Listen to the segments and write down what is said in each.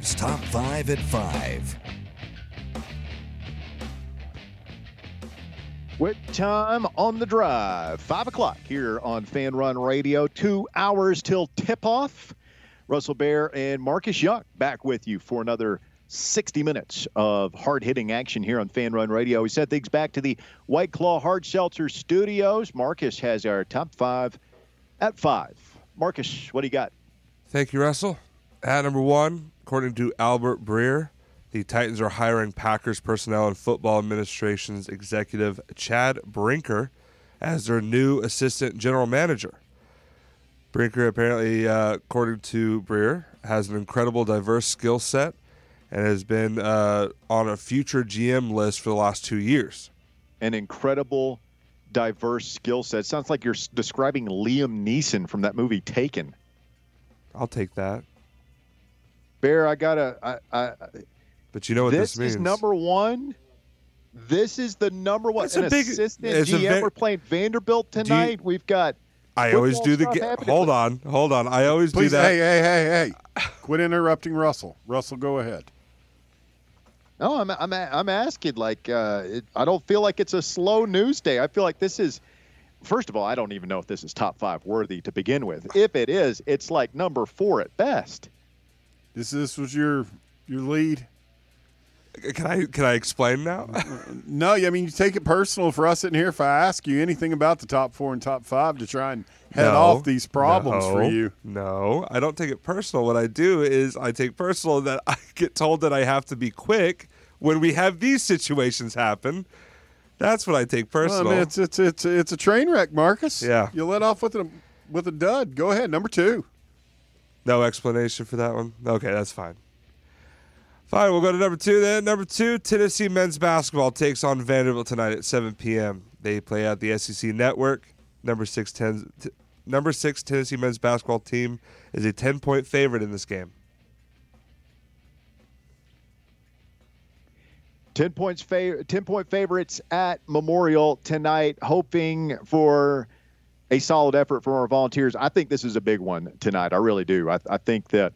Drive's Top 5 at 5. With time on the drive, 5 o'clock here on Fan Run Radio. Two hours till tip off. Russell Bear and Marcus Young back with you for another 60 minutes of hard hitting action here on Fan Run Radio. We set things back to the White Claw Hard Seltzer Studios. Marcus has our top five at five. Marcus, what do you got? Thank you, Russell. At number one, according to Albert Breer, the Titans are hiring Packers personnel and football administration's executive Chad Brinker as their new assistant general manager. Brinker apparently, uh, according to Breer, has an incredible diverse skill set and has been uh, on a future GM list for the last two years. An incredible, diverse skill set. Sounds like you're describing Liam Neeson from that movie Taken. I'll take that. Bear, I gotta. I, I, but you know what this, this means? This is number one. This is the number one. It's An a big- assistant it's a GM. ve- We're playing Vanderbilt tonight. We've got. I always do the. stuff Ga- happening, hold on, hold on. I always Please, do that. hey, hey, hey, hey. Quit interrupting Russell. Russell, go ahead. No, I'm I'm I'm asking. Like, uh, it, I don't feel like it's a slow news day. I feel like this is. First of all, I don't even know if this is top five worthy to begin with. If it is, it's like number four at best. This this was your your lead. Can I can I explain now? No, I mean you take it personal for us sitting here. If I ask you anything about the top four and top five to try and head No, off these problems for you, No, I don't take it personal. What I do is I take personal that I get told that I have to be quick when we have these situations happen. That's what I take well, I personal. mean, it's it's it's it's a train wreck, Marcus. Yeah. you let off with a with a dud. Go ahead, number two. No explanation for that one. Okay, that's fine. Fine, we'll go to number two then. Number two, Tennessee men's basketball takes on Vanderbilt tonight at 7 p.m. They play at the SEC Network. Number six, ten, t- number six Tennessee men's basketball team is a 10 point favorite in this game. Ten points, fav- ten point favorites at Memorial tonight, hoping for a solid effort from our volunteers. I think this is a big one tonight. I really do. I, I think that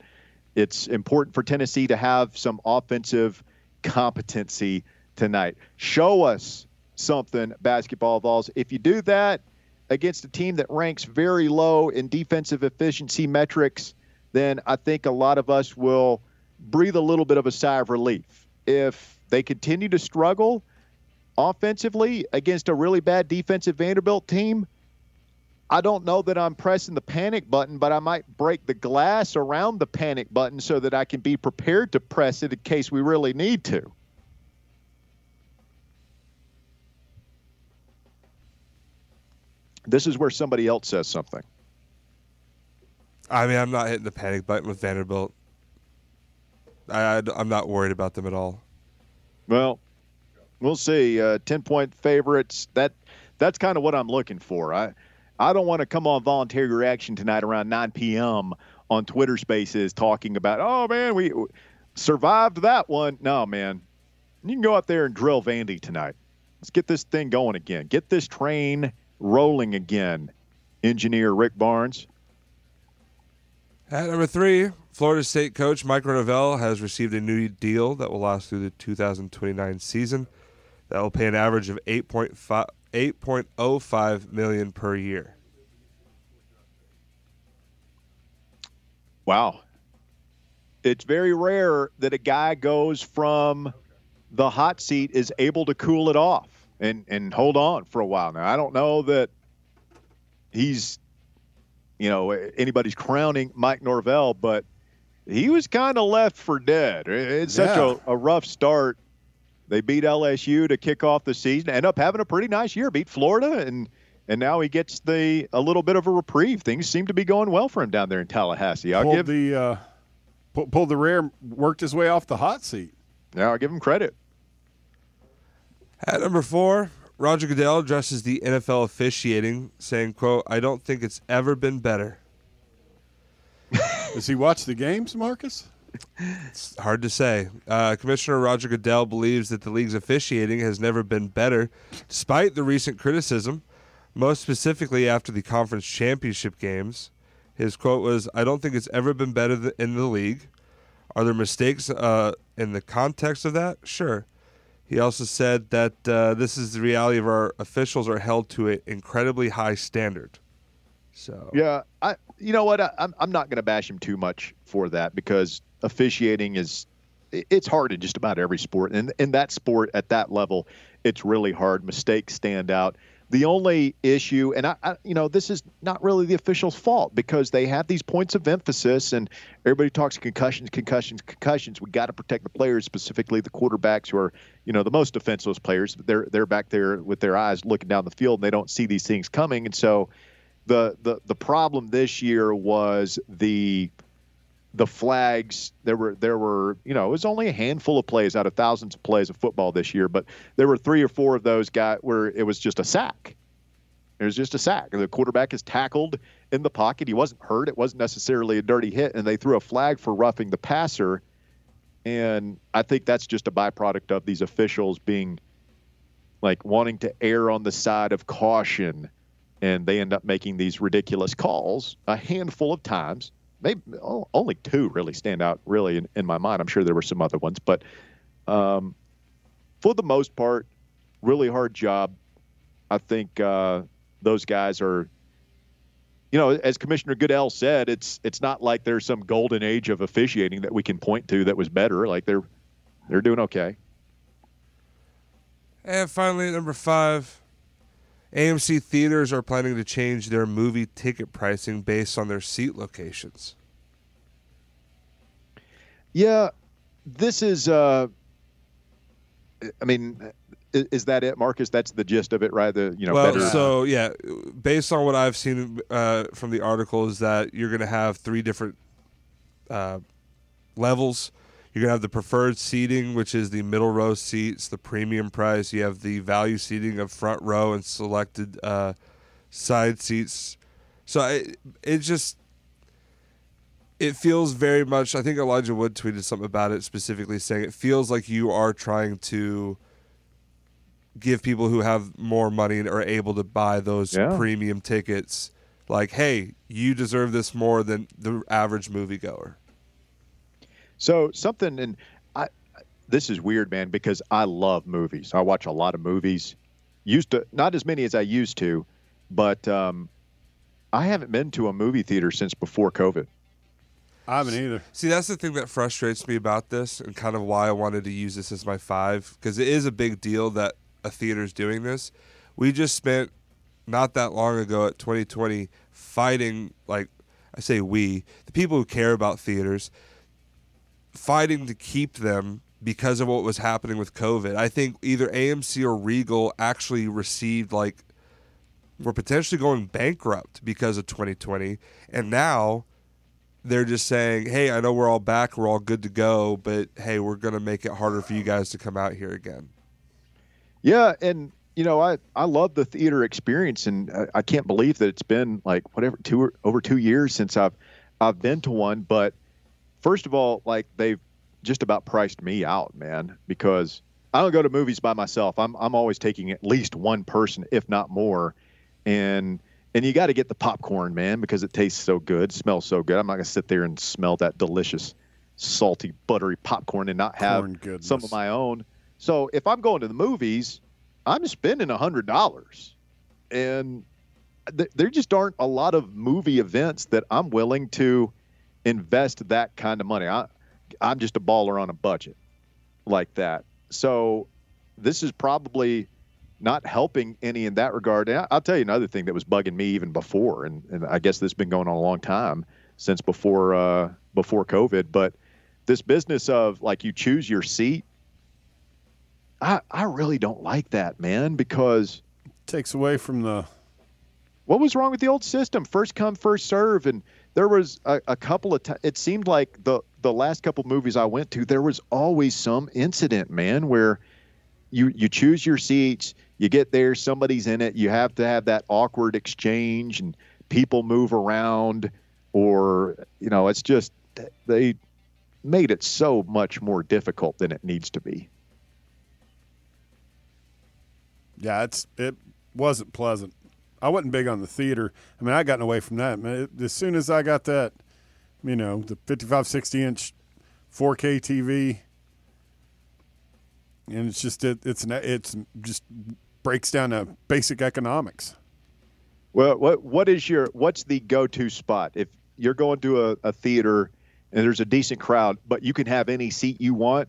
it's important for Tennessee to have some offensive competency tonight. Show us something, basketball balls. If you do that against a team that ranks very low in defensive efficiency metrics, then I think a lot of us will breathe a little bit of a sigh of relief. If they continue to struggle offensively against a really bad defensive Vanderbilt team, I don't know that I'm pressing the panic button, but I might break the glass around the panic button so that I can be prepared to press it in case we really need to. This is where somebody else says something. I mean, I'm not hitting the panic button with Vanderbilt. I, am not worried about them at all. Well, we'll see. Uh, Ten point favorites. That that's kind of what I'm looking for. I I don't want to come on voluntary reaction tonight around 9 p.m. on Twitter Spaces talking about, oh man, we survived that one. No, man, you can go out there and drill Vandy tonight. Let's get this thing going again. Get this train rolling again. Engineer Rick Barnes. At number three, Florida State coach Mike Norvell has received a new deal that will last through the 2029 season. That will pay an average of 8.5 8.05 million per year. Wow. It's very rare that a guy goes from the hot seat is able to cool it off and and hold on for a while. Now, I don't know that he's you know anybody's crowning Mike Norvell, but he was kind of left for dead. It's such Yeah. a, a rough start. They beat LSU to kick off the season, end up having a pretty nice year, beat Florida, and and now he gets the a little bit of a reprieve. Things seem to be going well for him down there in Tallahassee. I'll pulled give the uh, pu- pulled the rear, worked his way off the hot seat. Now I'll give him credit. At number four, Roger Goodell addresses the NFL officiating, saying, "quote I don't think it's ever been better." Does he watch the games, Marcus? It's hard to say. Uh, Commissioner Roger Goodell believes that the league's officiating has never been better, despite the recent criticism, most specifically after the conference championship games. His quote was, I don't think it's ever been better th- in the league. Are there mistakes uh, in the context of that? Sure. He also said that uh, this is the reality of our officials are held to an incredibly high standard. So Yeah, I. You know what? I, I'm I'm not going to bash him too much for that because officiating is it's hard in just about every sport, and in that sport at that level, it's really hard. Mistakes stand out. The only issue, and I, I, you know, this is not really the officials' fault because they have these points of emphasis, and everybody talks concussions, concussions, concussions. We got to protect the players, specifically the quarterbacks, who are, you know, the most defenseless players. They're they're back there with their eyes looking down the field, and they don't see these things coming, and so the the the problem this year was the the flags there were there were you know it was only a handful of plays out of thousands of plays of football this year but there were three or four of those got where it was just a sack. It was just a sack. The quarterback is tackled in the pocket. He wasn't hurt. It wasn't necessarily a dirty hit and they threw a flag for roughing the passer. And i think that's just a byproduct of these officials being like wanting to err on the side of caution and they end up making these ridiculous calls a handful of times. Maybe oh, only two really stand out really in, in my mind. I'm sure there were some other ones, but um, for the most part, really hard job. I think uh, those guys are, you know, as Commissioner Goodell said, it's it's not like there's some golden age of officiating that we can point to that was better. Like they're they're doing okay. And finally, number five, AMC theaters are planning to change their movie ticket pricing based on their seat locations. Yeah, this is. Uh, I mean, is that it, Marcus? That's the gist of it, right? The you know well, better. so yeah, based on what I've seen uh, from the article, is that you're going to have three different uh, levels. You're going to have the preferred seating, which is the middle row seats, the premium price. You have the value seating of front row and selected uh, side seats. So it, it just it feels very much. I think Elijah Wood tweeted something about it specifically, saying it feels like you are trying to give people who have more money and are able to buy those Yeah. premium tickets like hey you deserve this more than the average moviegoer So something, and I, this is weird, man, because I love movies. I watch a lot of movies. Used to, not as many as I used to, but um, I haven't been to a movie theater since before COVID. I haven't either. see that's the thing that frustrates me about this and kind of why i wanted to use this as my five because it is a big deal that a theater's doing this we just spent not that long ago at 2020 fighting like i say we the people who care about theaters fighting to keep them because of what was happening with COVID. I think either AMC or Regal actually received like were potentially going bankrupt because of 2020, and now they're just saying, "Hey, I know we're all back, we're all good to go, but hey, we're going to make it harder for you guys to come out here again." Yeah, and you know, I I love the theater experience, and I, I can't believe that it's been like whatever two or- over two years since I've I've been to one. But first of all, like they've just about priced me out, man, because I don't go to movies by myself. I'm I'm always taking at least one person, if not more, and and you got to get the popcorn, man, because it tastes so good, smells so good. I'm not gonna sit there and smell that delicious, salty, buttery popcorn and not have some of my own. So if I'm going to the movies, I'm spending a hundred dollars, and th- there just aren't a lot of movie events that I'm willing to invest that kind of money. I, I'm just a baller on a budget like that. So this is probably not helping any in that regard. And I'll tell you another thing that was bugging me even before, and, and I guess this has been going on a long time since before uh, before COVID. But this business of like you choose your seat, I I really don't like that, man, because it Takes away from the. what was wrong with the old system? First come, first serve, and there was a, a couple of. T- it seemed like the the last couple movies I went to, there was always some incident, man, where you you choose your seats, you get there, somebody's in it, you have to have that awkward exchange, and people move around, or you know, it's just they made it so much more difficult than it needs to be. Yeah, it's it wasn't pleasant. I wasn't big on the theater. I mean, I gotten away from that. Man, It- as soon as I got that, you know, the 55, 60 inch 4K TV, and it's just it, it's an, it's just breaks down to basic economics. Well, what what is your what's the go-to spot if you're going to a, a theater and there's a decent crowd, but you can have any seat you want?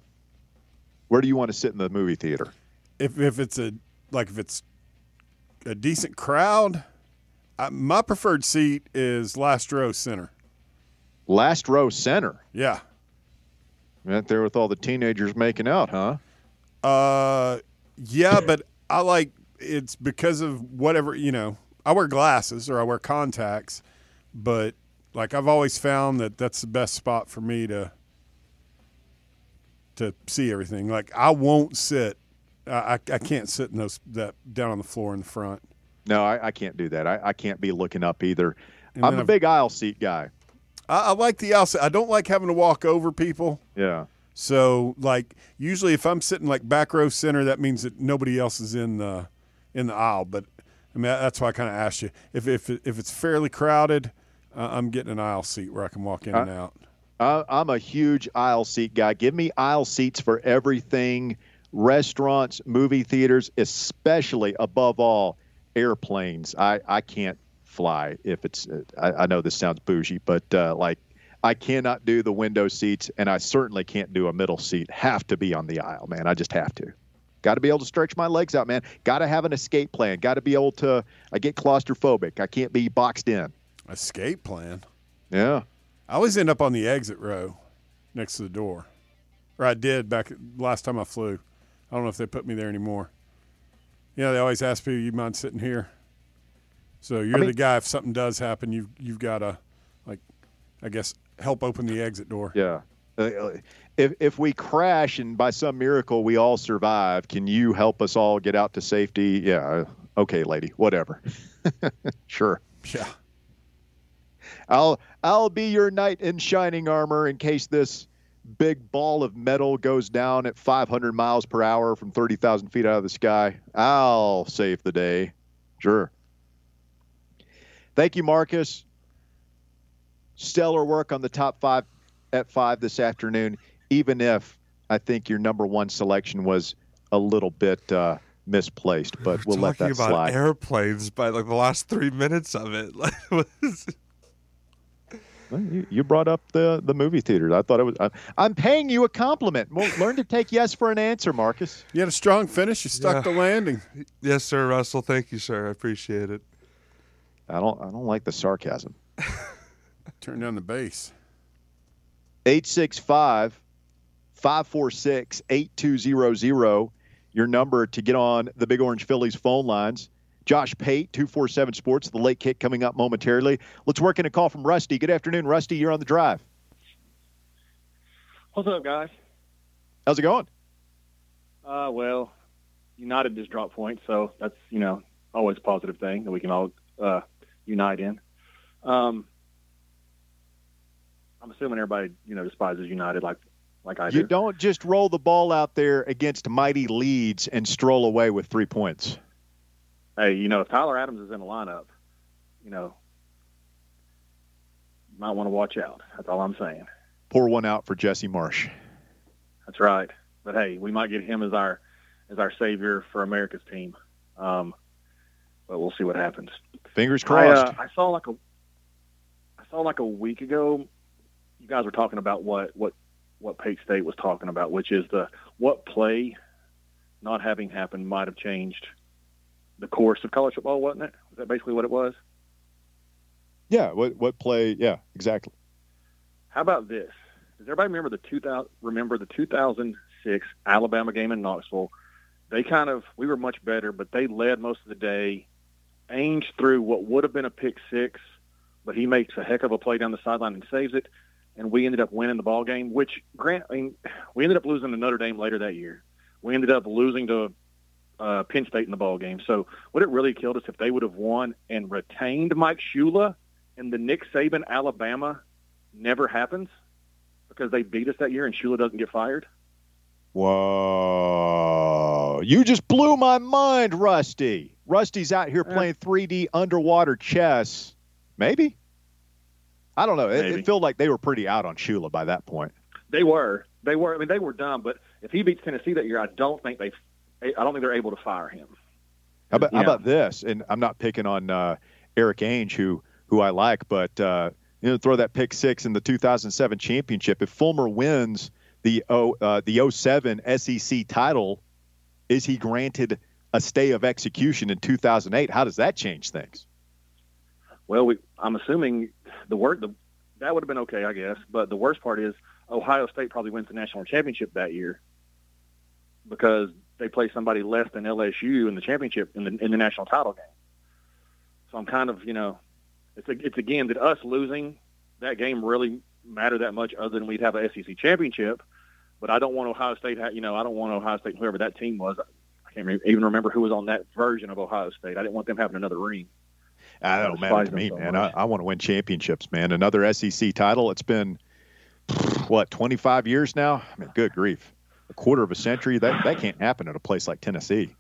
Where do you want to sit in the movie theater? If if it's a like if it's a decent crowd, I, my preferred seat is last row center. Last row center. Yeah. Right there with all the teenagers making out, huh? Uh, yeah, but I like it's because of whatever you know. I wear glasses or I wear contacts, but like I've always found that that's the best spot for me to to see everything. Like I won't sit. I I can't sit in those that down on the floor in the front. No, I, I can't do that. I, I can't be looking up either. And I'm a I've- big aisle seat guy. I, I like the outside. I don't like having to walk over people. Yeah. So like usually if I'm sitting like back row center, that means that nobody else is in the in the aisle. But I mean that's why I kind of asked you if if if it's fairly crowded, uh, I'm getting an aisle seat where I can walk in and out. I, I'm a huge aisle seat guy. Give me aisle seats for everything restaurants, movie theaters, especially above all, airplanes. I, I can't fly if it's, I, I know this sounds bougie, but uh, like I cannot do the window seats and I certainly can't do a middle seat. Have to be on the aisle, man. I just have to. Got to be able to stretch my legs out, man. Got to have an escape plan. Got to be able to, I get claustrophobic. I can't be boxed in. Escape plan. Yeah. I always end up on the exit row, next to the door, or I did back last time I flew. I don't know if they put me there anymore. Yeah, they always ask people, "You mind sitting here?" So you're mean- the guy. If something does happen, you you've got to, like, I guess, help open the exit door. Yeah. Uh, if if we crash and by some miracle we all survive, can you help us all get out to safety? Yeah. uh, Okay, lady. Whatever. sure. Yeah. I'll I'll be your knight in shining armor in case this big ball of metal goes down at 500 miles per hour from 30,000 feet out of the sky. I'll save the day. Sure. Thank you, Marcus. Stellar work on the top five at five this afternoon, even if I think your number one selection was a little bit uh, misplaced, but we'll let talking that about slide. airplanes by like the last three minutes of it. Like, was- Well, you, you brought up the the movie theaters. I thought it was. I, I'm paying you a compliment. Well, learn to take yes for an answer, Marcus. You had a strong finish. You stuck Yeah. the landing. yes, sir, Russell. Thank you, sir. I appreciate it. I don't. I don't like the sarcasm. Turn down the bass. 865 546 8200. Your number to get on the Big Orange Phillies phone lines. Josh Pate, 247 Sports, the late kick coming up momentarily. Let's work in a call from Rusty. Good afternoon, Rusty. You're on the drive. What's up, guys? How's it going? Uh, well, United just dropped points, so that's you know always a positive thing that we can all uh, unite in. Um, I'm assuming everybody you know despises United like like I do. You do. don't just roll the ball out there against mighty Leeds and stroll away with three points. Hey, you know if Tyler Adams is in the lineup, you know you might want to watch out. That's all I'm saying. Pour one out for Jesse Marsch. That's right. But hey, we might get him as our as our savior for America's team. Um, but we'll see what happens. Fingers I, crossed. uh, I saw like a I saw like a week ago. You guys were talking about what what what Pate State was talking about, which is the what play not having happened might have changed the course of college football, wasn't it? Was that basically what it was? yeah. What what play? Yeah, exactly. How about this? Does everybody remember the 2000 remember the 2006 Alabama game in Knoxville? They kind of we were much better, but they led most of the day. Ainge threw what would have been a pick six, but he makes a heck of a play down the sideline and saves it, and we ended up winning the ball game. Which Grant, I mean, we ended up losing to Notre Dame later that year. We ended up losing to uh, Penn State in the ball game. So would it really killed us if they would have won and retained Mike Shula and the Nick Saban Alabama never happens because they beat us that year and Shula doesn't get fired? Whoa! You just blew my mind, Rusty. Rusty's out here playing 3D underwater chess. Maybe. I don't know. It, it felt like they were pretty out on Shula by that point. They were. They were. I mean, they were dumb. But if he beats Tennessee that year, I don't think they. I don't think they're able to fire him. How about, Yeah. how about this? And I'm not picking on uh, Erik Ainge, who who I like, but uh, you know, throw that pick six in the 2007 championship. If Fulmer wins the O uh, the 07 SEC title, is he granted a stay of execution in 2008? How does that change things? Well, we, I'm assuming the word the that would have been okay, I guess. But the worst part is Ohio State probably wins the national championship that year because they play somebody less than LSU in the championship in the in the national title game. So I'm kind of you know, it's a, it's again did us losing that game really matter that much other than we'd have a SEC championship. But I don't want Ohio State. You know, I don't want Ohio State whoever that team was. I can't re- even remember who was on that version of Ohio State. I didn't want them having another ring. I don't matter to me, so man. much. I, I want to win championships, man. Another SEC title. It's been what 25 years now. I mean, good grief, quarter of a century. That that can't happen at a place like Tennessee.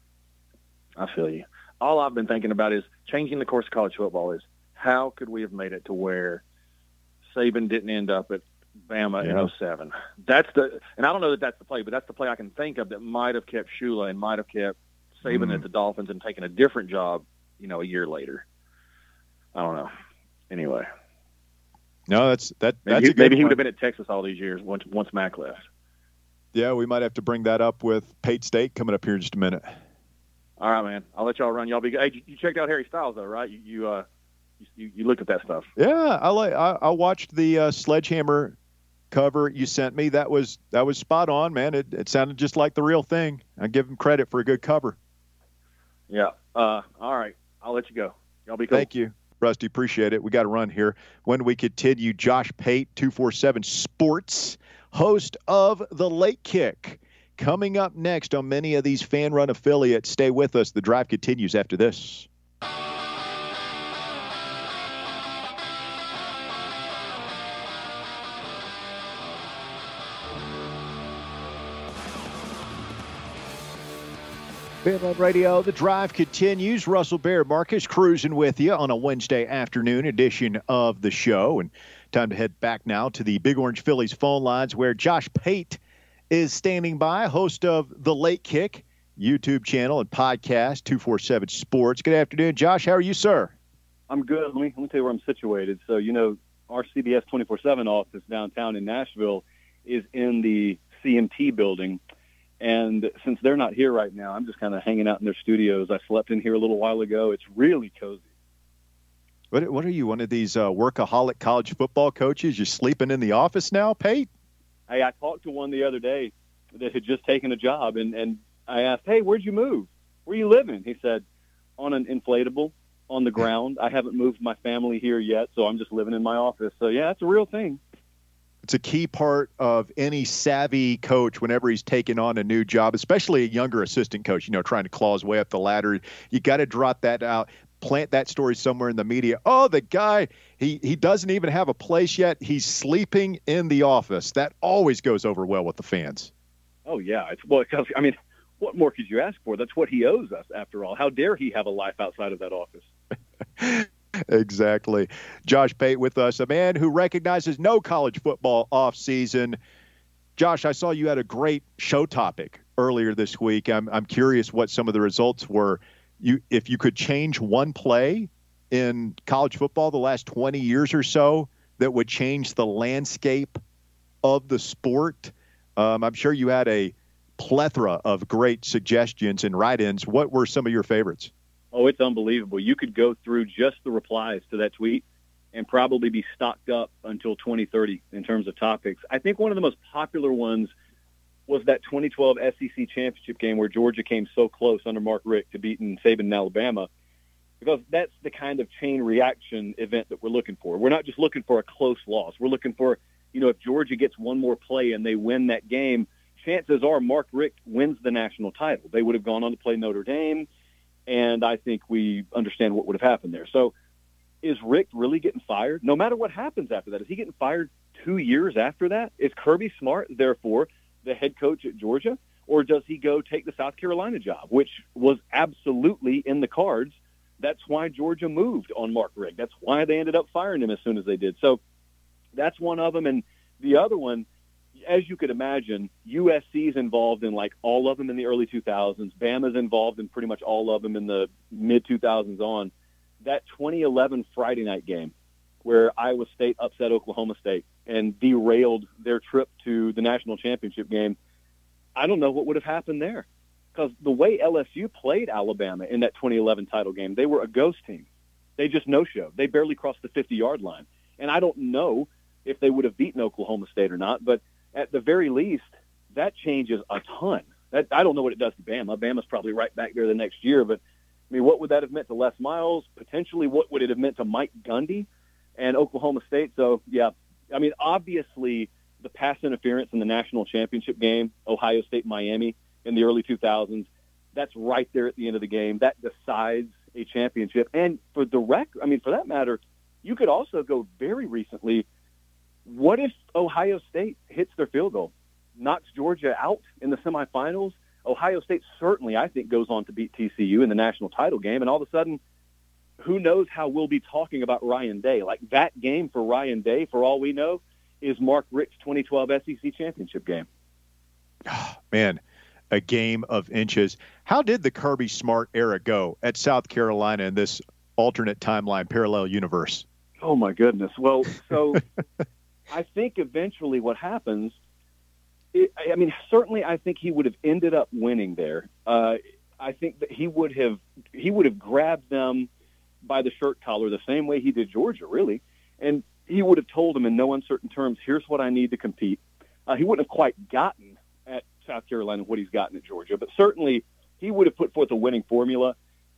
I feel you. All I've been thinking about is changing the course of college football. Is how could we have made it to where Saban didn't end up at Bama Yeah. in 07? That's the, and I don't know that that's the play, but that's the play I can think of that might have kept Shula and might have kept Saban Mm. at the Dolphins and taken a different job, you know, a year later. I don't know. Anyway, No, that's that. maybe, That's he, a good maybe he would have been at Texas all these years once once Mac left. Yeah, we might have to bring that up with Pate State coming up here in just a minute. All right, man. I'll let y'all run. Y'all be good. Hey, you- checked out Harry Styles though, right? You you uh you, you looked at that stuff. Yeah, I like. I, I watched the uh, Sledgehammer cover you sent me. That was that was spot on, man. It, it sounded just like the real thing. I give him credit for a good cover. Yeah. Uh, all right. I'll let you go. Y'all be cool. Thank you, Rusty. Appreciate it. We got to run here. When we continue, Josh Pate, two four seven Sports, host of the Late Kick. Coming up next on many of these fan run affiliates. Stay with us. The drive continues after this. Fanrun Radio, the drive continues. Russell Bear Marcus cruising with you on a Wednesday afternoon edition of the show. And time to head back now to the Big Orange Phillies phone lines where Josh Pate is standing by, host of The Late Kick YouTube channel and podcast, 247 Sports. Good afternoon, Josh. How are you, sir? I'm good. Let me let me tell you where I'm situated. So you know, our CBS 24/7 office downtown in Nashville is in the CMT building, and since they're not here right now, I'm just kind of hanging out in their studios. I slept in here a little while ago. It's really cozy. What, what are you, one of these uh, workaholic college football coaches? You're sleeping in the office now, Pate? Hey, I talked to one the other day that had just taken a job, and and I asked, "Hey, where'd you move? Where are you living?" He said, "On an inflatable." On the ground. I haven't moved my family here yet, so I'm just living in my office. So yeah, that's a real thing. it's a key part of any savvy coach whenever he's taking on a new job, especially a younger assistant coach, you know, trying to claw his way up the ladder. You got to drop that out, plant that story somewhere in the media. Oh, the guy, he, he doesn't even have a place yet. He's sleeping in the office. That always goes over well with the fans. Oh yeah, it's well. 'cause, I mean, what more could you ask for? That's what he owes us, after all. How dare he have a life outside of that office? exactly. Josh Pate with us, a man who recognizes no college football off season. Josh, I saw you had a great show topic earlier this week. I'm I'm curious what some of the results were. You if you could change one play in college football the last 20 years or so that would change the landscape of the sport. Um, I'm sure you had a plethora of great suggestions and write-ins. What were some of your favorites? Oh, it's unbelievable. You could go through just the replies to that tweet and probably be stocked up until 2030 in terms of topics. I think one of the most popular ones was that 2012 SEC championship game where Georgia came so close under Mark Richt to beating Saban in Alabama, because that's the kind of chain reaction event that we're looking for. We're not just looking for a close loss. We're looking for, you know, if Georgia gets one more play and they win that game, chances are Mark Richt wins the national title. They would have gone on to play Notre Dame and I think we understand what would have happened there. So, is Richt really getting fired? No matter what happens after that, is he getting fired two years after that? Is Kirby Smart, therefore, the head coach at Georgia, or does he go take the South Carolina job, which was absolutely in the cards? That's why Georgia moved on Mark Richt. That's why they ended up firing him as soon as they did. So, that's one of them, and the other one as you could imagine, USC is involved in like all of them in the early 2000s. Bama's involved in pretty much all of them in the mid 2000s on. That 2011 Friday night game where Iowa State upset Oklahoma State and derailed their trip to the national championship game, I don't know what would have happened there. Because the way LSU played Alabama in that 2011 title game, they were a ghost team. They just no-showed. They barely crossed the 50-yard line. And I don't know if they would have beaten Oklahoma State or not, but at the very least, that changes a ton. That I don't know what it does to Bama. Bama's probably right back there the next year, but I mean, what would that have meant to Les Miles? Potentially, what would it have meant to Mike Gundy? and Oklahoma State. So yeah, I mean obviously the pass interference in the national championship game, Ohio State Miami in the early 2000s, that's right there at the end of the game. That decides a championship. And for the rec, I mean for that matter, you could also go very recently. What if Ohio State hits their field goal, knocks Georgia out in the semifinals? Ohio State certainly, I think, goes on to beat TCU in the national title game, and all of a sudden who knows how we'll be talking about Ryan Day. Like that game for Ryan Day, for all we know, is Mark Richt's 2012 SEC championship game. Oh, man, a game of inches. How did the Kirby Smart era go at South Carolina in this alternate timeline parallel universe? Oh my goodness. Well, so I think eventually what happens. It, I mean, certainly, I think he would have ended up winning there. Uh, I think that he would have he would have grabbed them by the shirt collar the same way he did Georgia, really. And he would have told them in no uncertain terms, here's what I need to compete. Uh, he wouldn't have quite gotten at South Carolina what he's gotten at Georgia, but certainly he would have put forth a winning formula.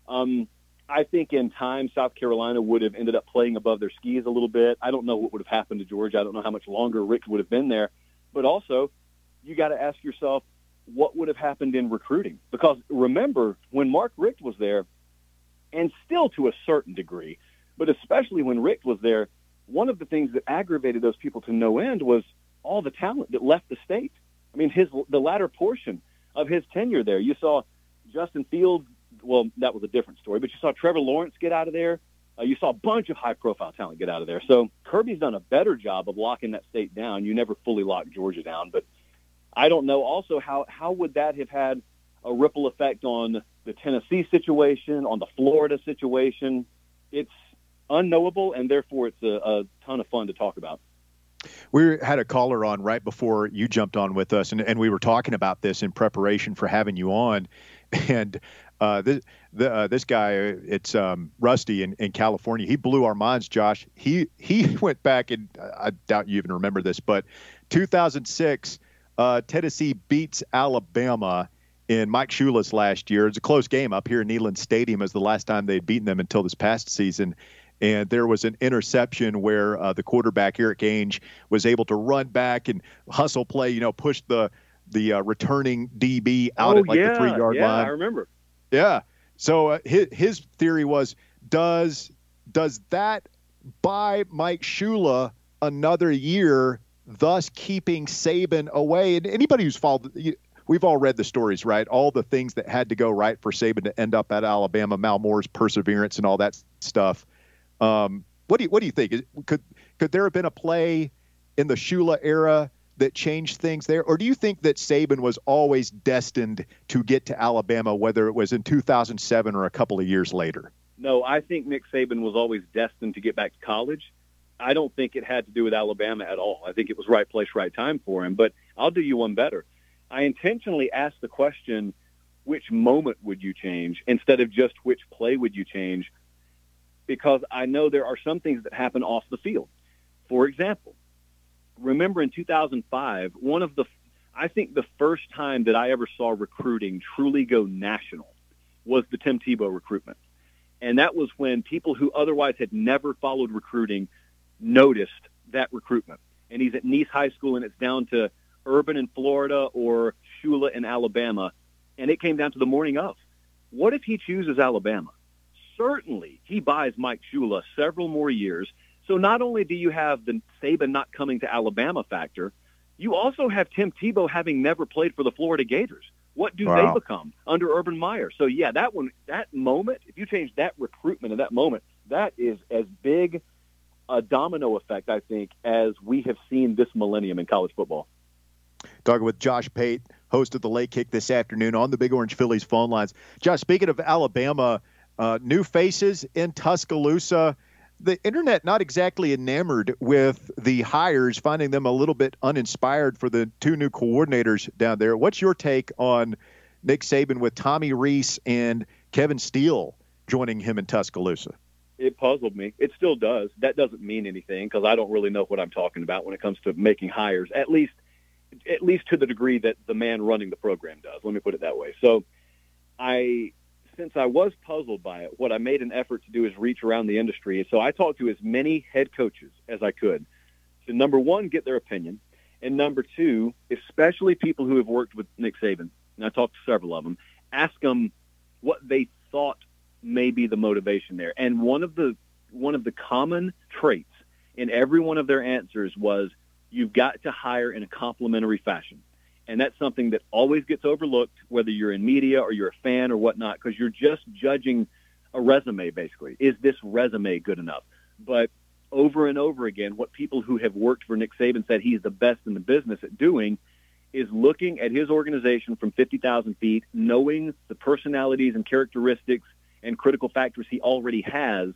Um, I think in time, South Carolina would have ended up playing above their skis a little bit. I don't know what would have happened to Georgia. I don't know how much longer Richt would have been there. But also, you got to ask yourself, what would have happened in recruiting? Because remember, when Mark Richt was there, and still to a certain degree, but especially when Richt was there, one of the things that aggravated those people to no end was all the talent that left the state. I mean, his the latter portion of his tenure there, you saw Justin Fields. Well, that was a different story, but you saw Trevor Lawrence get out of there. Uh, you saw a bunch of high-profile talent get out of there. So Kirby's done a better job of locking that state down. You never fully lock Georgia down, but I don't know. Also, how how would that have had a ripple effect on the Tennessee situation, on the Florida situation. It's unknowable, and therefore it's a, a ton of fun to talk about. We had a caller on right before you jumped on with us, and, and we were talking about this in preparation for having you on. And uh, this the, uh, this guy, it's um, Rusty in, in California. He blew our minds, Josh. He he went back, and I doubt you even remember this, but 2006, uh, Tennessee beats Alabama in Mike Shula's last year. It's a close game up here in Neyland Stadium as the last time they'd beaten them until this past season. And there was an interception where uh, the quarterback Erik Ainge was able to run back and hustle play, you know, push the the uh, returning DB out oh, at like yeah, the three yard yeah, line. I remember. Yeah. So uh, his his theory was does does that buy Mike Shula another year, thus keeping Saban away? And anybody who's followed we've all read the stories, right? All the things that had to go right for Saban to end up at Alabama, Mal Moore's perseverance and all that stuff. Um, what do you what do you think? Could could there have been a play in the Shula era that changed things there, or do you think that Saban was always destined to get to Alabama, whether it was in 2007 or a couple of years later? No, I think Nick Saban was always destined to get back to college. I don't think it had to do with Alabama at all. I think it was right place, right time for him. But I'll do you one better. I intentionally asked the question, which moment would you change instead of just which play would you change? Because I know there are some things that happen off the field. For example, remember in 2005, one of the, I think the first time that I ever saw recruiting truly go national was the Tim Tebow recruitment. And that was when people who otherwise had never followed recruiting noticed that recruitment. And he's at Nease High School and it's down to Urban in Florida or Shula in Alabama, and it came down to the morning of. What if he chooses Alabama? Certainly, he buys Mike Shula several more years. So not only do you have the Saban not coming to Alabama factor, you also have Tim Tebow having never played for the Florida Gators. What do wow. they become under Urban Meyer? So yeah, that one, that moment, if you change that recruitment in that moment, that is as big a domino effect, I think, as we have seen this millennium in college football. Talking with Josh Pate, host of the Late Kick this afternoon on the Big Orange Phillies phone lines. Josh, speaking of Alabama, uh, new faces in Tuscaloosa. The internet not exactly enamored with the hires, finding them a little bit uninspired for the two new coordinators down there. What's your take on Nick Saban with Tommy Rees and Kevin Steele joining him in Tuscaloosa? It puzzled me. It still does. That doesn't mean anything because I don't really know what I'm talking about when it comes to making hires. At least, at least to the degree that the man running the program does. Let me put it that way. So, I since I was puzzled by it, what I made an effort to do is reach around the industry. So I talked to as many head coaches as I could to number one, get their opinion, and number two, especially people who have worked with Nick Saban, and I talked to several of them, ask them what they thought may be the motivation there. And one of the one of the common traits in every one of their answers was you've got to hire in a complementary fashion. And that's something that always gets overlooked, whether you're in media or you're a fan or whatnot, because you're just judging a resume, basically. Is this resume good enough? But over and over again, what people who have worked for Nick Saban said he's the best in the business at doing is looking at his organization from 50,000 feet, knowing the personalities and characteristics and critical factors he already has,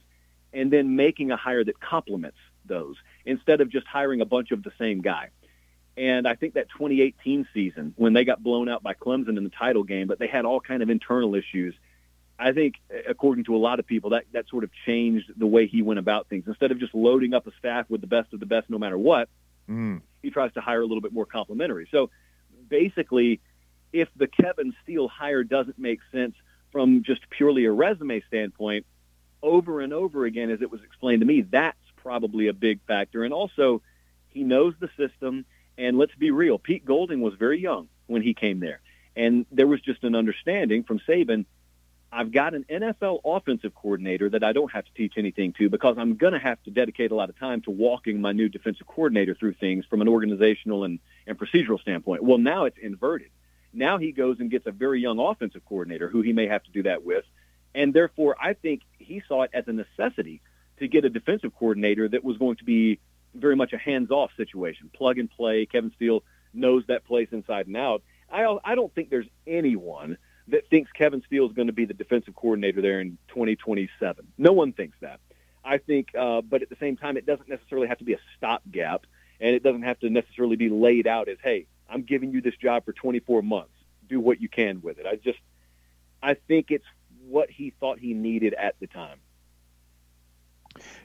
and then making a hire that complements those instead of just hiring a bunch of the same guy. And I think that 2018 season, when they got blown out by Clemson in the title game, but they had all kind of internal issues. I think, according to a lot of people, that that sort of changed the way he went about things. Instead of just loading up a staff with the best of the best, no matter what, mm. he tries to hire a little bit more complimentary. So, basically, if the Kevin Steele hire doesn't make sense from just purely a resume standpoint, over and over again, as it was explained to me, that's probably a big factor. And also, he knows the system. And let's be real, Pete Golding was very young when he came there. And there was just an understanding from Saban, I've got an NFL offensive coordinator that I don't have to teach anything to because I'm going to have to dedicate a lot of time to walking my new defensive coordinator through things from an organizational and, and procedural standpoint. Well, now it's inverted. Now he goes and gets a very young offensive coordinator who he may have to do that with. And therefore, I think he saw it as a necessity to get a defensive coordinator that was going to be very much a hands-off situation, plug and play. Kevin Steele knows that place inside and out. I, I don't think there's anyone that thinks Kevin Steele is going to be the defensive coordinator there in 2027. No one thinks that. I think, uh, but at the same time, it doesn't necessarily have to be a stopgap, and it doesn't have to necessarily be laid out as, hey, I'm giving you this job for 24 months. Do what you can with it. I just, I think it's what he thought he needed at the time.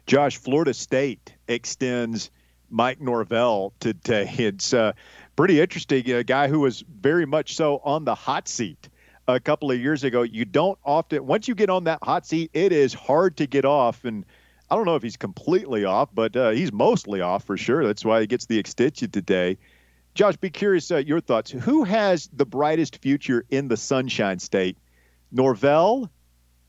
Josh, Florida State extends Mike Norvell today. It's uh, pretty interesting. A guy who was very much so on the hot seat a couple of years ago. You don't often, once you get on that hot seat, it is hard to get off. And I don't know if he's completely off, but uh, he's mostly off for sure. That's why he gets the extension today. Josh, be curious uh, your thoughts. Who has the brightest future in the Sunshine State? Norvell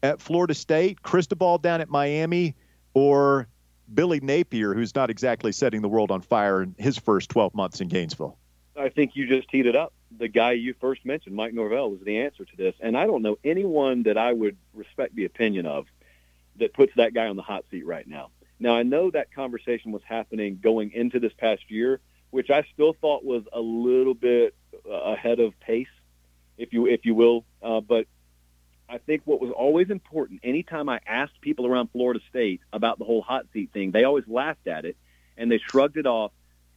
at Florida State, Cristobal down at Miami, or Billy Napier, who's not exactly setting the world on fire in his first 12 months in Gainesville? I think you just teed it up. The guy you first mentioned, Mike Norvell, is the answer to this. And I don't know anyone that I would respect the opinion of that puts that guy on the hot seat right now. Now, I know that conversation was happening going into this past year which I still thought was a little bit uh, ahead of pace, if you if you will. Uh, but I think what was always important, anytime I asked people around Florida State about the whole hot seat thing, they always laughed at it and they shrugged it off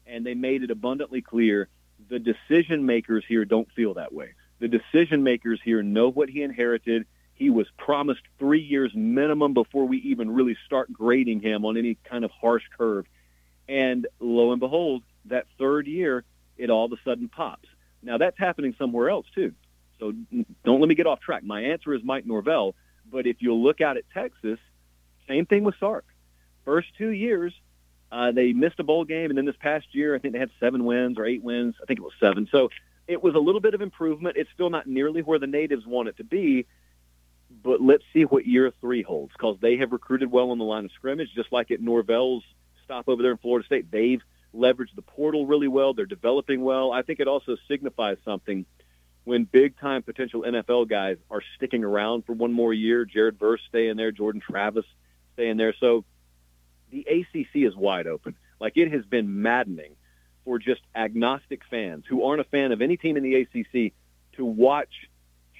and they made it abundantly clear the decision makers here don't feel that way. The decision makers here know what he inherited. He was promised three years minimum before we even really start grading him on any kind of harsh curve. And lo and behold, that third year, it all of a sudden pops. Now that's happening somewhere else too. So don't let me get off track. My answer is Mike Norvell. But if you look out at Texas, same thing with Sark. First two years, uh, they missed a bowl game, and then this past year, I think they had seven wins or eight wins. I think it was seven. So it was a little bit of improvement. It's still not nearly where the natives want it to be, but let's see what year three holds because they have recruited well on the line of scrimmage, just like at Norvell's stop over there in Florida State. They've leveraged the portal really well. They're developing well. I think it also signifies something when big time potential NFL guys are sticking around for one more year. Jared Verse staying there, Jordan Travis staying there. So the ACC is wide open. Like it has been maddening for just agnostic fans who aren't a fan of any team in the ACC to watch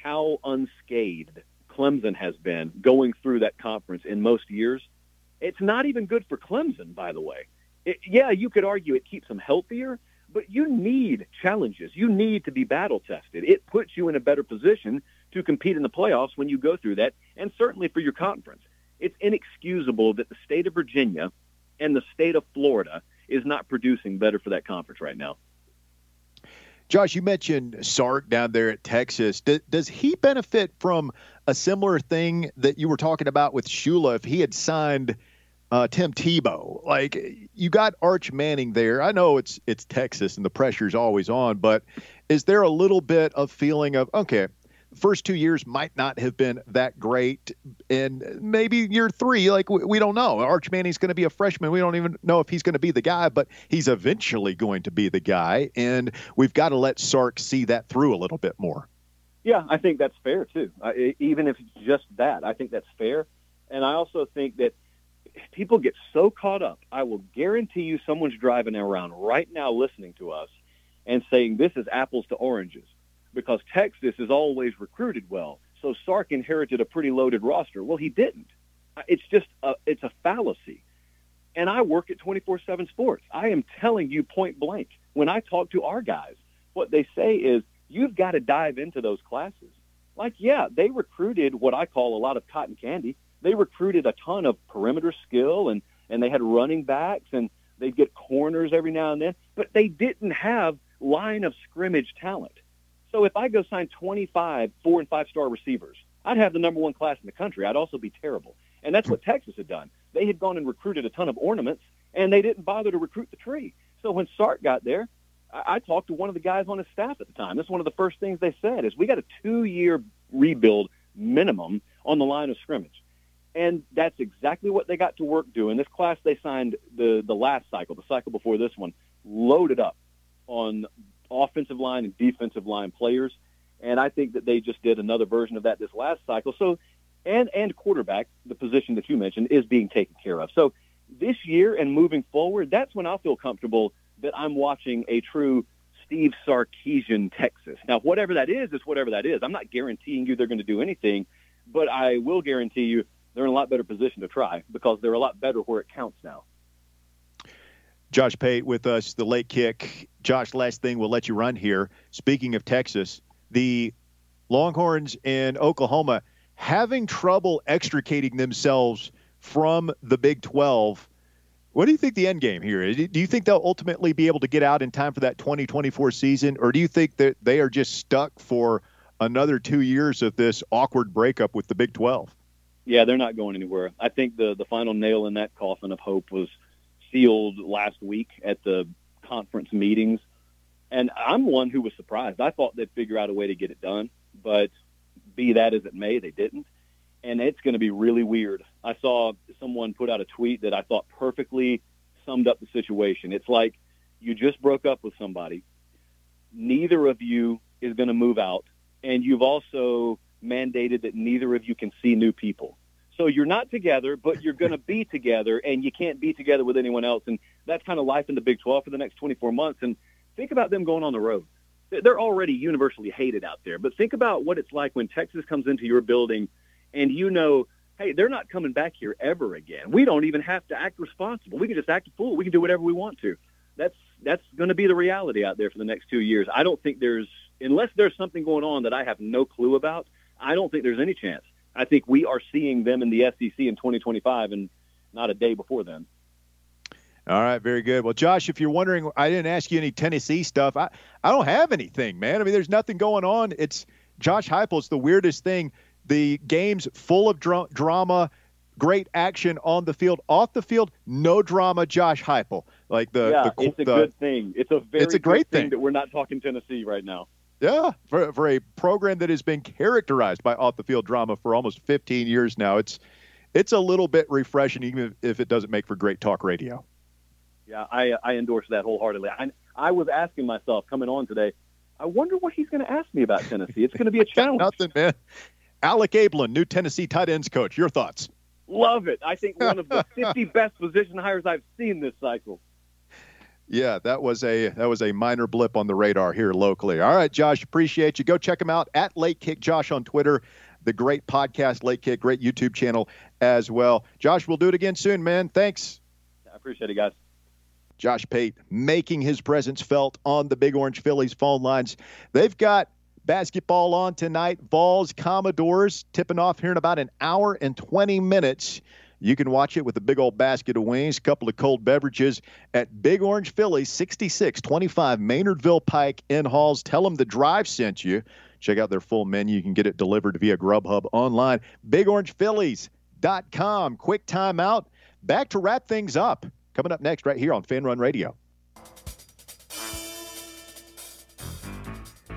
how unscathed Clemson has been going through that conference in most years. It's not even good for Clemson, by the way. It, yeah, you could argue it keeps them healthier, but you need challenges. You need to be battle tested. It puts you in a better position to compete in the playoffs when you go through that, and certainly for your conference. It's inexcusable that the state of Virginia and the state of Florida is not producing better for that conference right now. Josh, you mentioned Sark down there at Texas. Does, does he benefit from a similar thing that you were talking about with Shula if he had signed uh, Tim Tebow? Like you got Arch Manning there. I know it's it's Texas and the pressure's always on, but is there a little bit of feeling of okay, first two years might not have been that great. And maybe year three, like we, we don't know. Arch Manning's going to be a freshman. We don't even know if he's going to be the guy, but he's eventually going to be the guy. And we've got to let Sark see that through a little bit more. Yeah, I think that's fair too. Even if it's just that, I think that's fair. And I also think that people get so caught up. I will guarantee you someone's driving around right now listening to us and saying this is apples to oranges because Texas has always recruited well. So Sark inherited a pretty loaded roster. Well, he didn't. It's just a, it's a fallacy. And I work at 24/7 Sports. I am telling you point blank. When I talk to our guys, what they say is you've got to dive into those classes. Like, yeah, they recruited what I call a lot of cotton candy. They recruited a ton of perimeter skill and and they had running backs and they'd get corners every now and then, but they didn't have line of scrimmage talent. So if I go sign 25 four and five star receivers, I'd have the number one class in the country. I'd also be terrible. And that's what Texas had done. They had gone and recruited a ton of ornaments, and they didn't bother to recruit the tree. So when Sark got there, I, I talked to one of the guys on his staff at the time. That's one of the first things they said is we got a two-year rebuild minimum on the line of scrimmage. And that's exactly what they got to work doing. This class they signed the, the last cycle, the cycle before this one, loaded up on offensive line and defensive line players. And I think that they just did another version of that this last cycle. So, and and quarterback, the position that you mentioned, is being taken care of. So this year and moving forward, that's when I'll feel comfortable that I'm watching a true Steve Sarkisian Texas. Now, whatever that is, is whatever that is. I'm not guaranteeing you they're going to do anything, but I will guarantee you they're in a lot better position to try because they're a lot better where it counts now. Josh Pate with us, the late kick. Josh, last thing we'll let you run here. Speaking of Texas, the Longhorns in Oklahoma having trouble extricating themselves from the Big 12. What do you think the end game here is? Do you think they'll ultimately be able to get out in time for that 2024 season, or do you think that they are just stuck for another two years of this awkward breakup with the Big 12? Yeah, they're not going anywhere. I think the the final nail in that coffin of hope was sealed last week at the conference meetings. And I'm one who was surprised. I thought they'd figure out a way to get it done, but be that as it may, they didn't. And it's going to be really weird. I saw someone put out a tweet that I thought perfectly summed up the situation. It's like you just broke up with somebody. Neither of you is going to move out. And you've also mandated that neither of you can see new people. So you're not together, but you're going to be together, and you can't be together with anyone else. And that's kind of life in the Big 12 for the next 24 months. And think about them going on the road. They're already universally hated out there, but think about what it's like when Texas comes into your building and you know, hey, they're not coming back here ever again. We don't even have to act responsible. We can just act a fool. We can do whatever we want to. That's that's going to be the reality out there for the next two years. I don't think there's unless there's something going on that I have no clue about. I don't think there's any chance I think we are seeing them in the SEC in 2025 and not a day before then. All right, very good. Well, Josh, if you're wondering, I didn't ask you any Tennessee stuff. I, I don't have anything, man. I mean, there's nothing going on. It's Josh Heupel's the weirdest thing. The game's full of dr- drama, great action on the field. Off the field, no drama. Josh Heupel, like the yeah, the, it's a the, good thing. It's a very it's a great thing, thing that we're not talking Tennessee right now. Yeah, for, for a program that has been characterized by off the field drama for almost 15 years now, it's it's a little bit refreshing, even if it doesn't make for great talk radio. Yeah, I I endorse that wholeheartedly. I I was asking myself coming on today, I wonder what he's going to ask me about Tennessee. It's going to be a challenge. Nothing, man. Alec Abeln, new Tennessee tight ends coach. Your thoughts? Love it. I think one of the 50 best position hires I've seen this cycle. Yeah, that was a that was a minor blip on the radar here locally. All right, Josh, appreciate you. Go check him out at Late Kick Josh on Twitter. The great podcast Late Kick, great YouTube channel as well. Josh, we'll do it again soon, man. Thanks. I appreciate it, guys. Josh Pate making his presence felt on the Big Orange Phillies phone lines. They've got basketball on tonight. Vols Commodores tipping off here in about an hour and 20 minutes. You can watch it with a big old basket of wings, a couple of cold beverages at Big Orange Phillies, 6625 Maynardville Pike in Halls. Tell them the drive sent you. Check out their full menu. You can get it delivered via Grubhub online. BigOrangePhillies.com. Quick timeout. Back to wrap things up. Coming up next, right here on Fan Run Radio.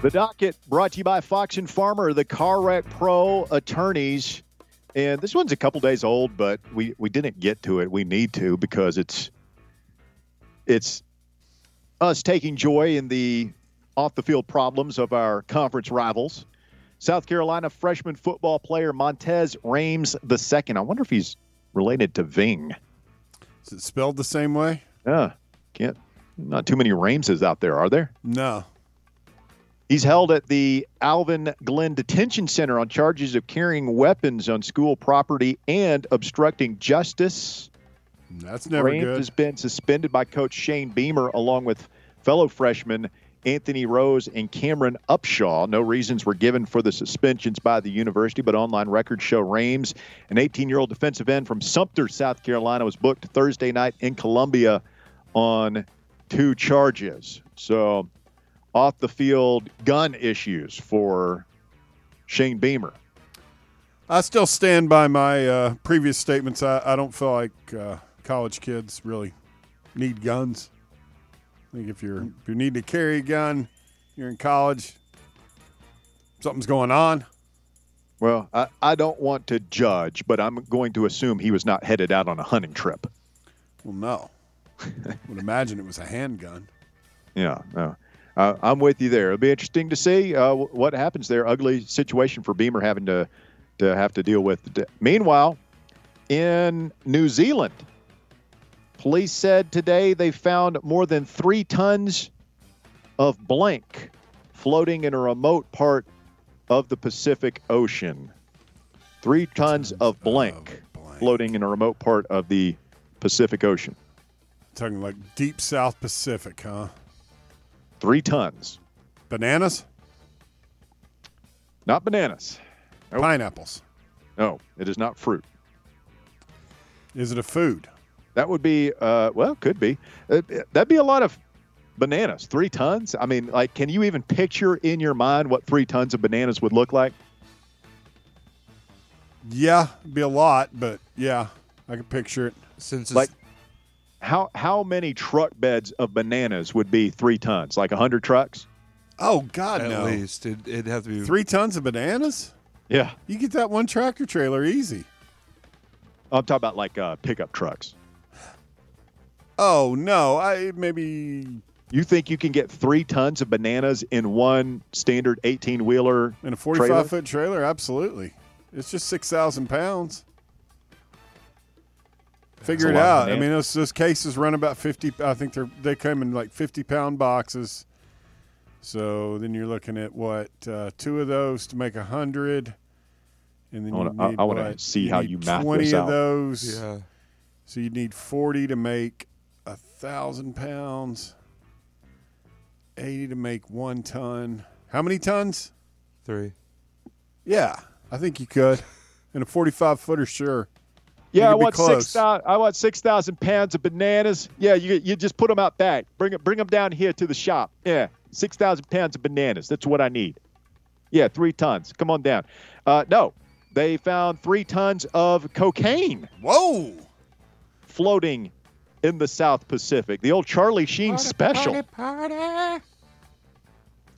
The docket brought to you by Fox and Farmer, the Car Wreck Pro attorneys. And this one's a couple days old, but we, we didn't get to it. We need to because it's it's us taking joy in the off the field problems of our conference rivals. South Carolina freshman football player Montez Rhames II. I wonder if he's related to Ving. Is it spelled the same way? Yeah, can't. Not too many Rameses out there, are there? No. He's held at the Alvin Glenn Detention Center on charges of carrying weapons on school property and obstructing justice. That's never Rhames good. has been suspended by Coach Shane Beamer along with fellow freshman Anthony Rose and Cameron Upshaw. No reasons were given for the suspensions by the university, but online records show Rhames, an 18 year old defensive end from Sumter, South Carolina, was booked Thursday night in Columbia on two charges. So, off the field gun issues for Shane Beamer. I still stand by my uh, previous statements. I, I don't feel like uh, college kids really need guns. I think if you're if you need to carry a gun, you're in college. Something's going on. Well, I, I don't want to judge, but I'm going to assume he was not headed out on a hunting trip. Well, no. I would imagine it was a handgun. Yeah, no. Uh, I'm with you there. It'll be interesting to see uh, what happens there. Ugly situation for Beamer having to to have to deal with. Meanwhile, in New Zealand, police said today they found more than three tons of blank floating in a remote part of the Pacific Ocean. Three tons of blank blank. floating in a remote part of the Pacific Ocean. Talking like deep South Pacific, huh? Three tons. Bananas, Not bananas. Nope. pineapples. No, it is not fruit. Is it a food? That would be, uh, well, could be. Uh, that'd be a lot of bananas. Three tons. I mean, like, can you even picture in your mind what three tons of bananas would look like? Yeah, be a lot, but yeah, I can picture it. Since it's Like, how how many truck beds of bananas would be three tons? Like hundred trucks? Oh God, at no! least it, it'd have to be Three tons of bananas? Yeah, You get that one tractor trailer easy. I'm talking about like uh, pickup trucks. Oh no, I maybe You think you can get three tons of bananas in one standard 18 wheeler? in a forty-five foot trailer. Absolutely, it's just six thousand pounds. Figure it out. I mean, those, those cases run about fifty. I think they're they come in like fifty pound boxes. So then you're looking at what uh, two of those to make a hundred, and then I you wanna- I- need I wanna what? see how need you math twenty this of out. those. yeah. So you need 40 to make a thousand pounds, 80 to make one ton. How many tons? Three. Yeah, I think you could. In a 45 footer, sure. Yeah, I could be want close. six thousand. I want six thousand pounds of bananas. Yeah, you you just put them out back. Bring it bring them down here to the shop. Yeah, six thousand pounds of bananas. That's what I need. Yeah, three tons. Come on down. Uh, no, they found three tons of cocaine Whoa! floating in the South Pacific. The old Charlie Sheen special. Party, party.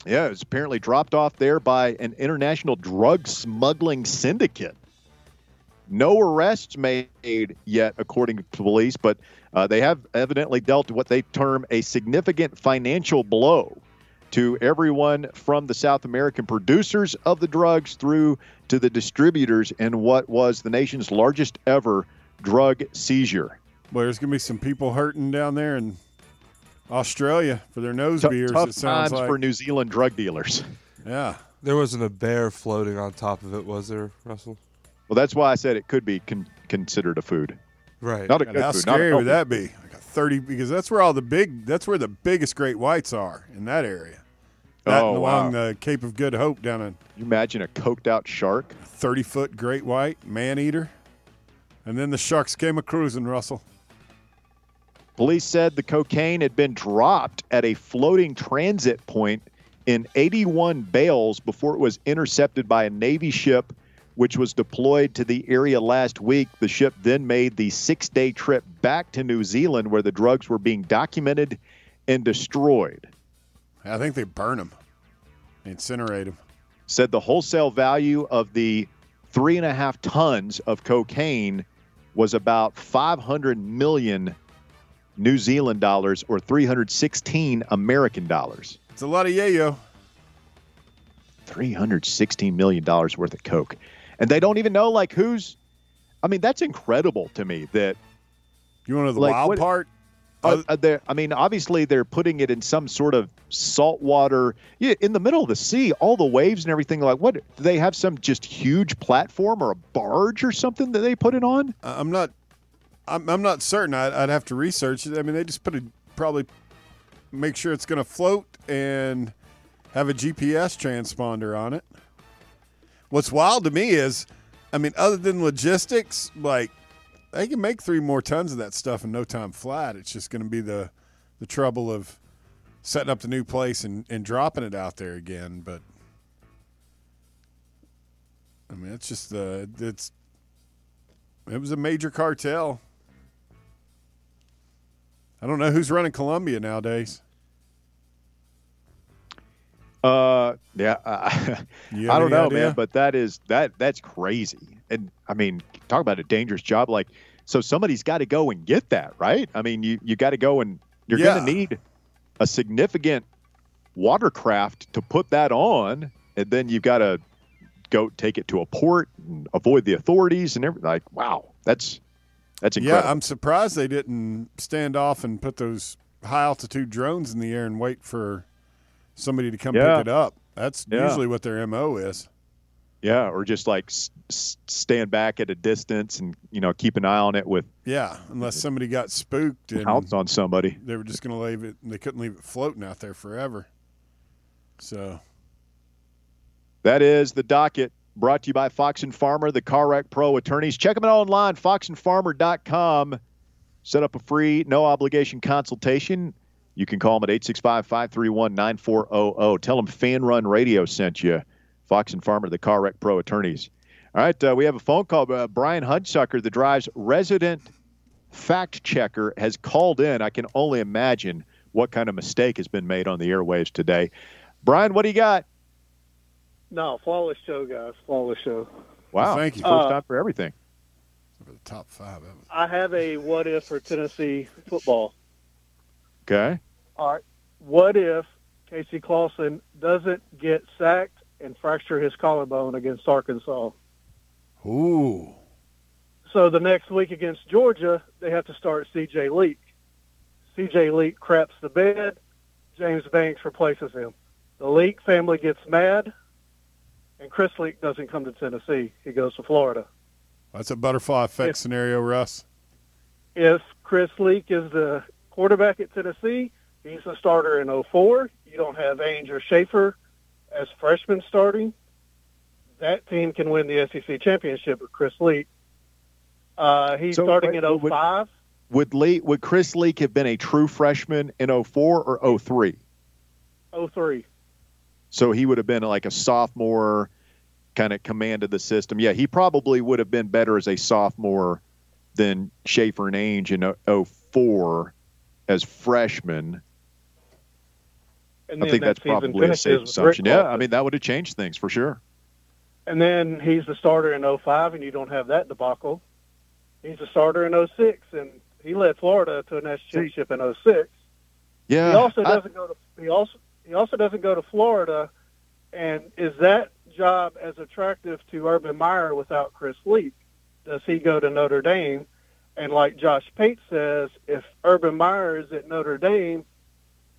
Yeah, it was apparently dropped off there by an international drug smuggling syndicate. No arrests made yet, according to police, but uh, they have evidently dealt what they term a significant financial blow to everyone from the South American producers of the drugs through to the distributors in what was the nation's largest ever drug seizure. Well, there's going to be some people hurting down there in Australia for their nose Tou- beers. tough it sounds times like. for New Zealand drug dealers. yeah. There wasn't a bear floating on top of it, was there, Russell? Well, that's why I said it could be con- considered a food, Right. not a good how food. not a scary would that be? Like a thirty, because that's where all the big, that's where the biggest great whites are in that area. That Oh, and along wow. the Cape of Good Hope down in You imagine a coked out shark? thirty foot great white man eater, and then the sharks came a cruising. Russell. Police said the cocaine had been dropped at a floating transit point in 81 bales before it was intercepted by a Navy ship, which was deployed to the area last week. The ship then made the six day trip back to New Zealand where the drugs were being documented and destroyed. I think they burn them, incinerate them. Said the wholesale value of the three and a half tons of cocaine was about 500 million New Zealand dollars or 316 American dollars. It's a lot of yayo. $316 million worth of coke. And they don't even know, like, who's. I mean, that's incredible to me that. You want to know the Like, wild what- part? Uh, uh, I mean, obviously, they're putting it in some sort of saltwater, yeah, in the middle of the sea, all the waves and everything. Like, what? Do they have some just huge platform or a barge or something that they put it on? I'm not. I'm, I'm not certain. I'd, I'd have to research it. I mean, they just put a probably make sure it's going to float and have a GPS transponder on it. What's wild to me is, I mean, other than logistics, like they can make three more tons of that stuff in no time flat. It's just going to be the the trouble of setting up the new place and, and dropping it out there again. But I mean, it's just the it's it was a major cartel. I don't know who's running Colombia nowadays. Uh, yeah, uh, I don't know, idea? man, but that is that that's crazy. And I mean, talk about a dangerous job. Like, so somebody's got to go and get that, right? I mean, you you got to go and you're Yeah. going to need a significant watercraft to put that on, and then you've got to go take it to a port and avoid the authorities and everything. Like, wow, that's that's incredible. yeah, I'm surprised they didn't stand off and put those high altitude drones in the air and wait for somebody to come Yeah. pick it up. That's Yeah. usually what their mo is. yeah, or just like s- stand back at a distance and you know keep an eye on it with Yeah, unless somebody got spooked and pounce on somebody. they were just going to leave it. They couldn't leave it floating out there forever. So That is the docket brought to you by Fox and Farmer, the Car Wreck Pro attorneys. Check them out online, foxandfarmer.com. Set up a free, no obligation consultation. You can call them at 865 531 9400. Tell them Fan Run Radio sent you. Fox and Farmer, the Car Wreck Pro attorneys. All right, uh, we have a phone call. Uh, Brian Hudsucker, the drive's resident fact checker, has called in. I can only imagine what kind of mistake has been made on the airwaves today. Brian, what do you got? No, flawless show, guys. Flawless show. Wow. thank you. First Uh, time for everything. for the top five, I have a what if for Tennessee football. Okay. All right. What if Casey Clausen doesn't get sacked and fracture his collarbone against Arkansas? ooh, So the next week against Georgia, they have to start C.J. Leak. C.J. Leak craps the bed. James Banks replaces him. The Leak family gets mad, and Chris Leak doesn't come to Tennessee. He goes to Florida. that's a butterfly effect Yeah. scenario, Russ. if Chris Leak is the quarterback at Tennessee, he's the starter in 04. You don't have Ainge or Schaeffer as freshmen starting. That team can win the SEC championship with Chris Leak. Uh, he's So, starting wait, in would- Would Lee would Chris Leak have been a true freshman in 04 or 03? 03. So he would have been like a sophomore, kind of commanded the system. Yeah, he probably would have been better as a sophomore than Schaeffer and Ainge in 04 as freshmen. And I think that that's probably a safe assumption. Yeah, I mean that would have changed things for sure. And then he's the starter in 05, and you don't have that debacle. He's the starter in 06, and he led Florida to a national championship in 06. Yeah, he also doesn't go to he also he also doesn't go to Florida, and is that job as attractive to Urban Meyer without Chris Leak? Does he go to Notre Dame? And like Josh Pate says, if Urban Meyer is at Notre Dame,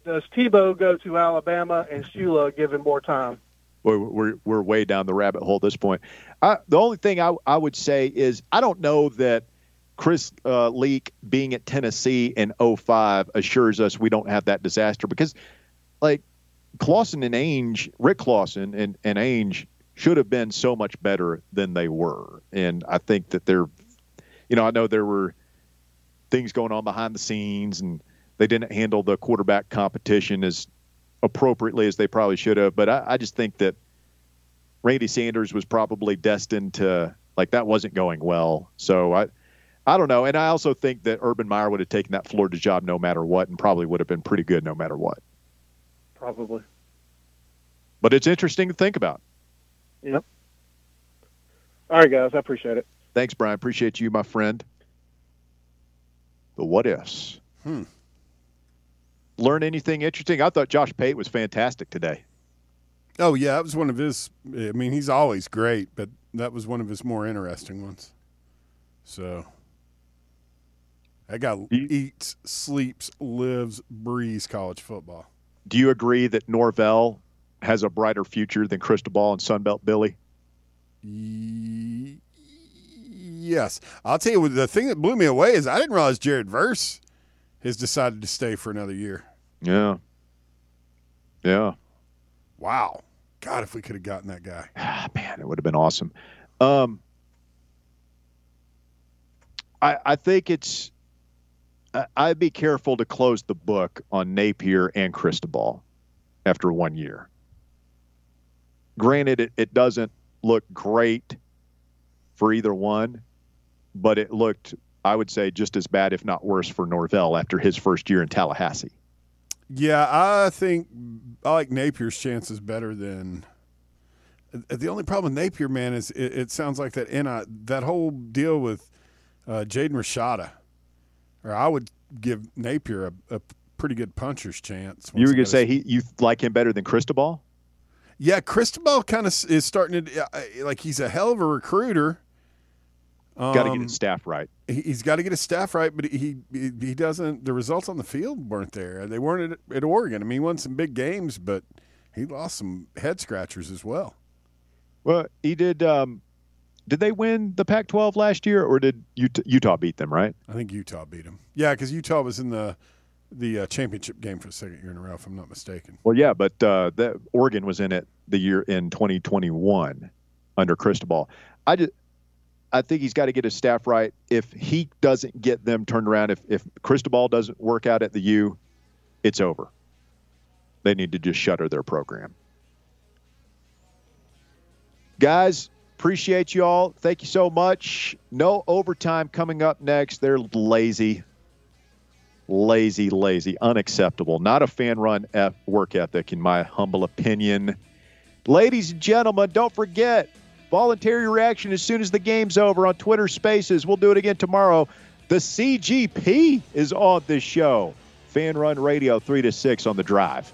does Tebow go to Alabama and Shula given more time? We're, we're, we're way down the rabbit hole at this point. I, the only thing I, I would say is I don't know that Chris uh, Leak being at Tennessee in 05 assures us we don't have that disaster because, like, Clausen and Ainge, Rick Clausen and, and Ainge should have been so much better than they were. And I think that they're, you know, I know there were things going on behind the scenes and they didn't handle the quarterback competition as appropriately as they probably should have. But I, I just think that Randy Sanders was probably destined to, like, that wasn't going well. So I, I don't know. And I also think that Urban Meyer would have taken that Florida job no matter what and probably would have been pretty good no matter what. Probably. But it's interesting to think about. Yep. All right, guys. I appreciate it. Thanks, Brian. Appreciate you, my friend. The what ifs. Hmm. Learn anything interesting? I thought Josh Pate was fantastic today. Oh yeah, that was one of his. I mean, he's always great, but that was one of his more interesting ones. So that guy You- eats, sleeps, lives, breathes college football. Do you agree that Norvell has a brighter future than Cristobal and Sunbelt Billy? Ye- Yes, I'll tell you. The thing that blew me away is I didn't realize Jared Verse has decided to stay for another year. Yeah. Yeah. Wow, God, if we could have gotten that guy. Ah, man, it would have been awesome. Um, I, I think it's. I- I'd be careful to close the book on Napier and Cristobal after one year. Granted, it, it doesn't look great for either one, but it looked, I would say, just as bad, if not worse, for Norvell after his first year in Tallahassee. Yeah, I think I like Napier's chances better than. The only problem with Napier, man, is it, it sounds like that NI, that whole deal with uh, Jaden Rashada. Or I would give Napier a, a pretty good puncher's chance. You were going to say he you like him better than Cristobal? yeah, Cristobal kind of is starting to like he's a hell of a recruiter. Got to get Um, his staff right. he- he's got to get his staff right, but he, he he doesn't. The results on the field weren't there. They weren't at, at Oregon. I mean, he won some big games, but he lost some head scratchers as well. Well, he did. Um, did they win the Pac-12 last year, or did Utah, Utah beat them? Right? I think Utah beat them. Yeah, because Utah was in the the uh, championship game for the second year in a row, if I'm not mistaken. Well, yeah, but uh, that Oregon was in it the year in 2021 under Cristobal. I just, I think he's got to get his staff right. If he doesn't get them turned around, if if Cristobal doesn't work out at the U, it's over. They need to just shutter their program. Guys, appreciate you all. Thank you so much. No overtime coming up next. They're lazy. Lazy, lazy, unacceptable. Not a fan run work ethic, in my humble opinion. Ladies and gentlemen, don't forget voluntary reaction as soon as the game's over on Twitter Spaces. We'll do it again tomorrow. The CGP is on this show. Fan Run Radio, 3 to 6 on the drive.